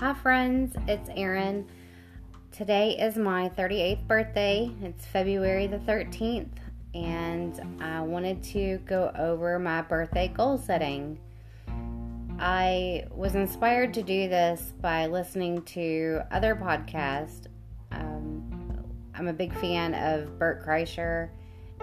Hi, friends, it's Erin. Today is my 38th birthday. It's February the 13th, and I wanted to go over my birthday goal setting. I was inspired to do this by listening to other podcasts. Um, I'm a big fan of Bert Kreischer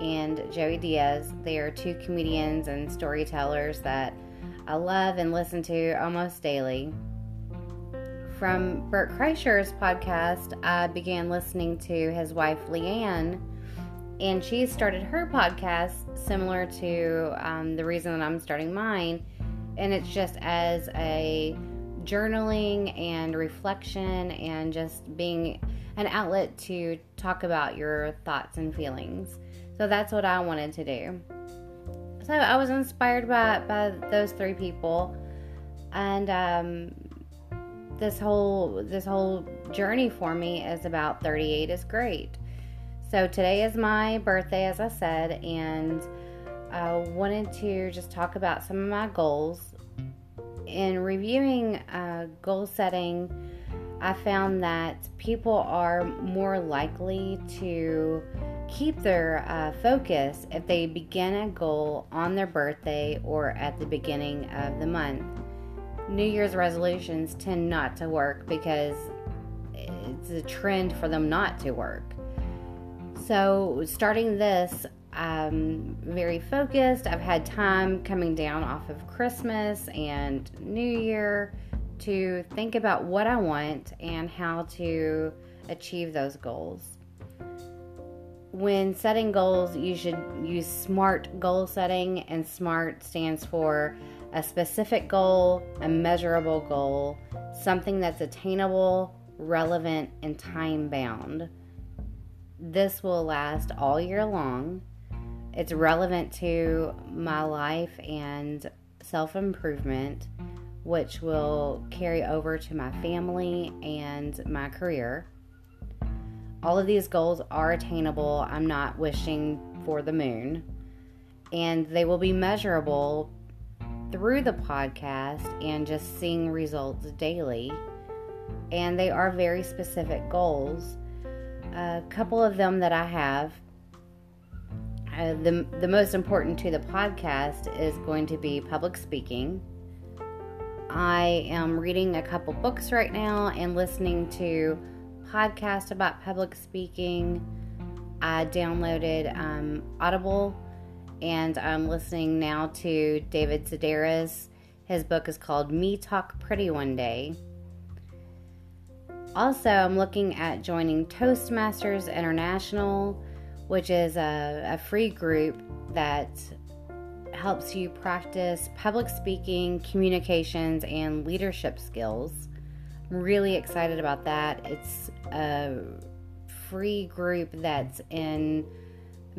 and Joey Diaz. They are two comedians and storytellers that I love and listen to almost daily. From Bert Kreischer's podcast, I began listening to his wife LeeAnn, and she started her podcast similar to um, the reason that I'm starting mine and it's just as a journaling and reflection and just being an outlet to talk about your thoughts and feelings. So that's what I wanted to do. So I was inspired by by those three people, and um, this whole this whole journey for me is about 38 is great. So today is my birthday, as I said, and I wanted to just talk about some of my goals. In reviewing uh, goal setting, I found that people are more likely to keep their uh, focus if they begin a goal on their birthday or at the beginning of the month. New Year's resolutions tend not to work because it's a trend for them not to work. So, starting this, I'm very focused. I've had time coming down off of Christmas and New Year to think about what I want and how to achieve those goals. When setting goals, you should use SMART goal setting, and SMART stands for a specific goal, a measurable goal, something that's attainable, relevant, and time bound. This will last all year long it's relevant to my life and self improvement, which will carry over to my family and my career. All of these goals are attainable. I'm not wishing for the moon. And they will be measurable through the podcast and just seeing results daily. And they are very specific goals. A couple of them that I have uh, the, the most important to the podcast is going to be public speaking. I am reading a couple books right now and listening to podcasts about public speaking. I downloaded um, Audible and I'm listening now to David Sedaris. His book is called Me Talk Pretty One Day. Also, I'm looking at joining Toastmasters International which is a, a free group that helps you practice public speaking, communications, and leadership skills. I'm really excited about that. It's a free group that's in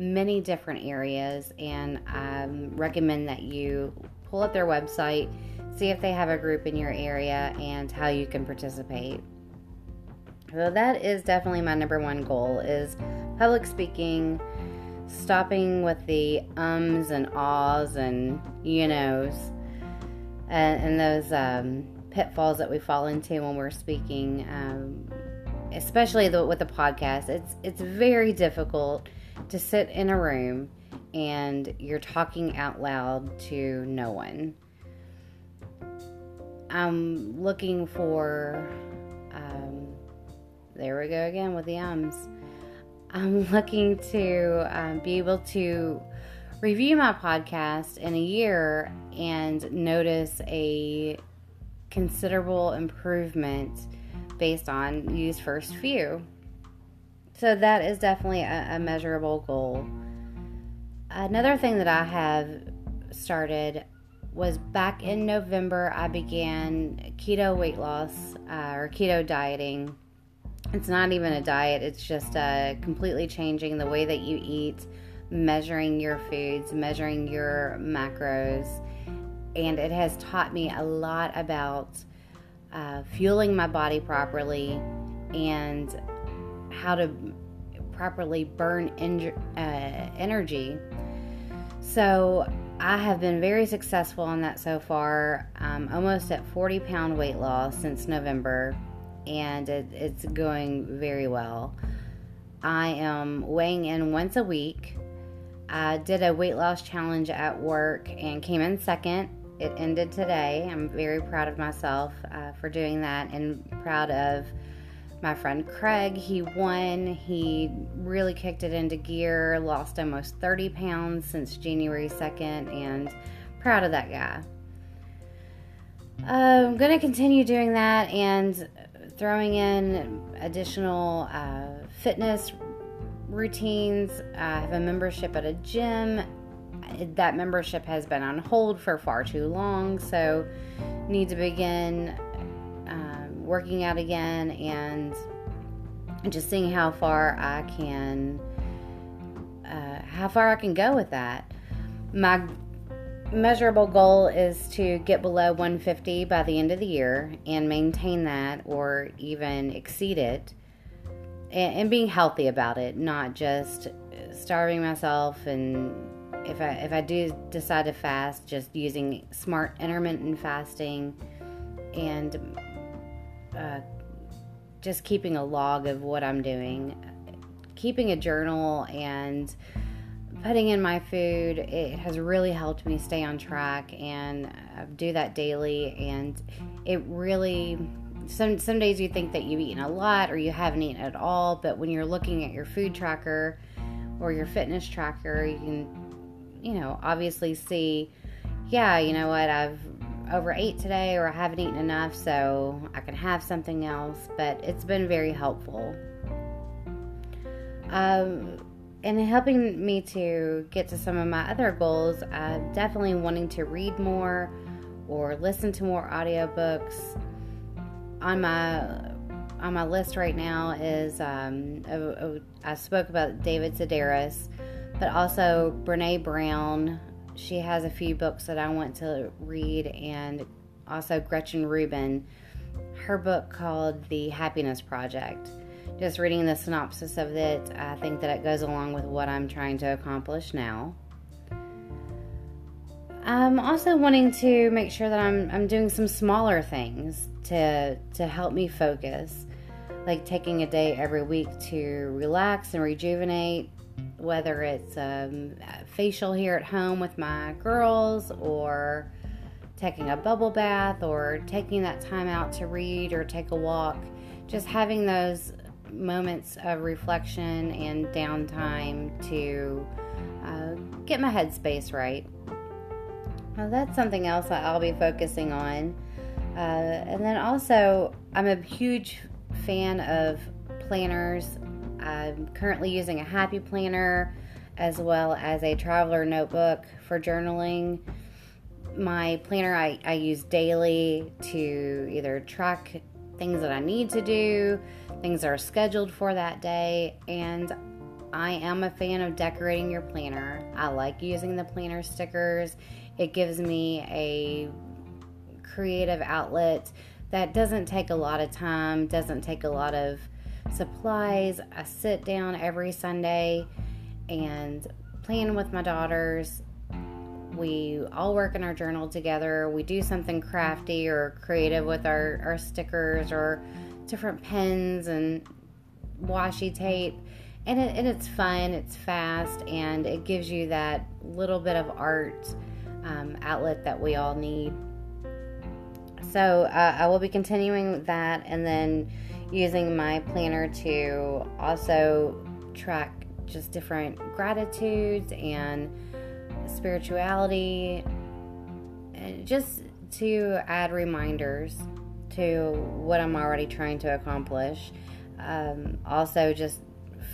many different areas, and I recommend that you pull up their website, see if they have a group in your area, and how you can participate. So that is definitely my number one goal is public speaking, stopping with the ums and ahs and you knows, and, and those um, pitfalls that we fall into when we're speaking, um, especially the, with the podcast. It's it's very difficult to sit in a room and you're talking out loud to no one. I'm looking for. Um, there we go again with the ums. I'm looking to um, be able to review my podcast in a year and notice a considerable improvement based on these first few. So that is definitely a, a measurable goal. Another thing that I have started was back in November, I began keto weight loss uh, or keto dieting it's not even a diet, it's just uh, completely changing the way that you eat, measuring your foods, measuring your macros. And it has taught me a lot about uh, fueling my body properly and how to properly burn en- uh, energy. So I have been very successful on that so far. I'm almost at 40 pound weight loss since November, and it, it's going very well. I am weighing in once a week. I did a weight loss challenge at work and came in second. It ended today. I'm very proud of myself uh, for doing that and proud of my friend Craig, he won. He really kicked it into gear, lost almost 30 pounds since January 2nd, and proud of that guy. I'm going to continue doing that and throwing in additional uh, fitness routines. I have a membership at a gym. That membership has been on hold for far too long, so need to begin working out again and just seeing how far I can uh, how far I can go with that. My measurable goal is to get below 150 by the end of the year and maintain that or even exceed it and, and being healthy about it, not just starving myself and if I if I do decide to fast, just using smart intermittent fasting and uh, just keeping a log of what I'm doing, keeping a journal and putting in my food. It has really helped me stay on track and uh, do that daily. And it really, some, some days you think that you've eaten a lot or you haven't eaten at all, but when you're looking at your food tracker or your fitness tracker, you can, you know, obviously see, yeah, you know what, I've overate today or I haven't eaten enough, so I can have something else. But it's been very helpful. Um, and helping me to get to some of my other goals, I'm definitely wanting to read more or listen to more audiobooks. On my on my list right now is um, I spoke about David Sedaris, but also Brene Brown she has a few books that I want to read, and also Gretchen Rubin, her book called The Happiness Project. Just reading the synopsis of it, I think that it goes along with what I'm trying to accomplish now. I'm also wanting to make sure that I'm, I'm doing some smaller things to, to help me focus, like taking a day every week to relax and rejuvenate, whether it's um, facial here at home with my girls or taking a bubble bath or taking that time out to read or take a walk. Just having those moments of reflection and downtime to uh, get my headspace right. Now, that's something else that I'll be focusing on. Uh, and then also, I'm a huge fan of planners I'm currently using a happy planner as well as a traveler notebook for journaling. My planner I, I use daily to either track things that I need to do, things that are scheduled for that day, and I am a fan of decorating your planner. I like using the planner stickers. It gives me a creative outlet that doesn't take a lot of time, doesn't take a lot of supplies. I sit down every Sunday and plan with my daughters. We all work in our journal together. We do something crafty or creative with our, our stickers or different pens and washi tape. And, it, and it's fun, it's fast, and it gives you that little bit of art um, outlet that we all need. So uh, I will be continuing that and then using my planner to also track just different gratitudes and spirituality just to add reminders to what I'm already trying to accomplish. Um, also, just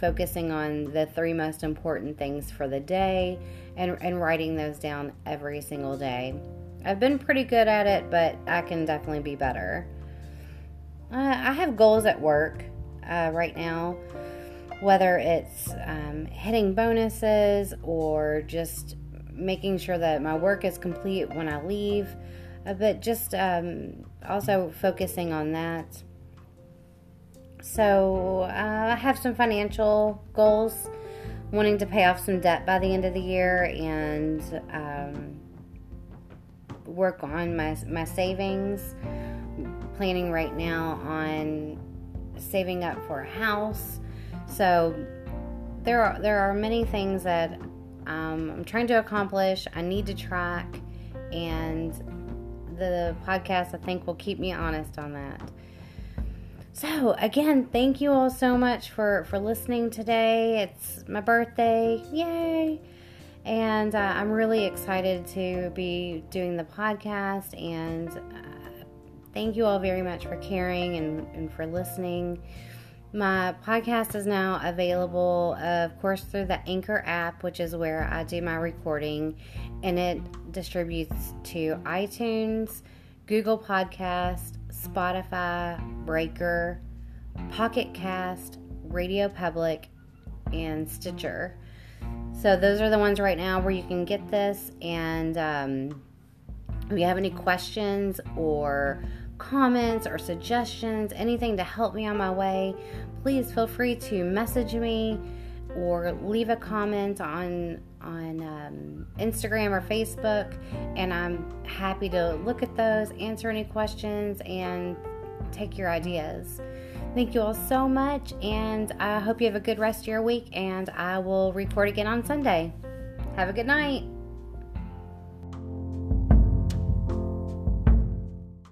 focusing on the three most important things for the day and, and writing those down every single day. I've been pretty good at it, but I can definitely be better. Uh, I have goals at work uh, right now, whether it's um, hitting bonuses or just making sure that my work is complete when I leave, uh, but just um, also focusing on that. So, uh, I have some financial goals, wanting to pay off some debt by the end of the year and um, work on my my savings. Planning right now on saving up for a house. So there are there are many things that um, I'm trying to accomplish. I need to track, and the podcast I think will keep me honest on that. So again, thank you all so much for for listening today. It's my birthday, yay! And uh, I'm really excited to be doing the podcast. And uh, thank you all very much for caring and, and for listening. My podcast is now available, of course, through the Anchor app, which is where I do my recording, and it distributes to iTunes, Google Podcast, Spotify, Breaker, Pocket Cast, Radio Public, and Stitcher. So those are the ones right now where you can get this. And um, if you have any questions or comments or suggestions, anything to help me on my way, please feel free to message me or leave a comment on on um, Instagram or Facebook, and I'm happy to look at those, answer any questions, and take your ideas. Thank you all so much, and I hope you have a good rest of your week. And I will record again on Sunday. Have a good night.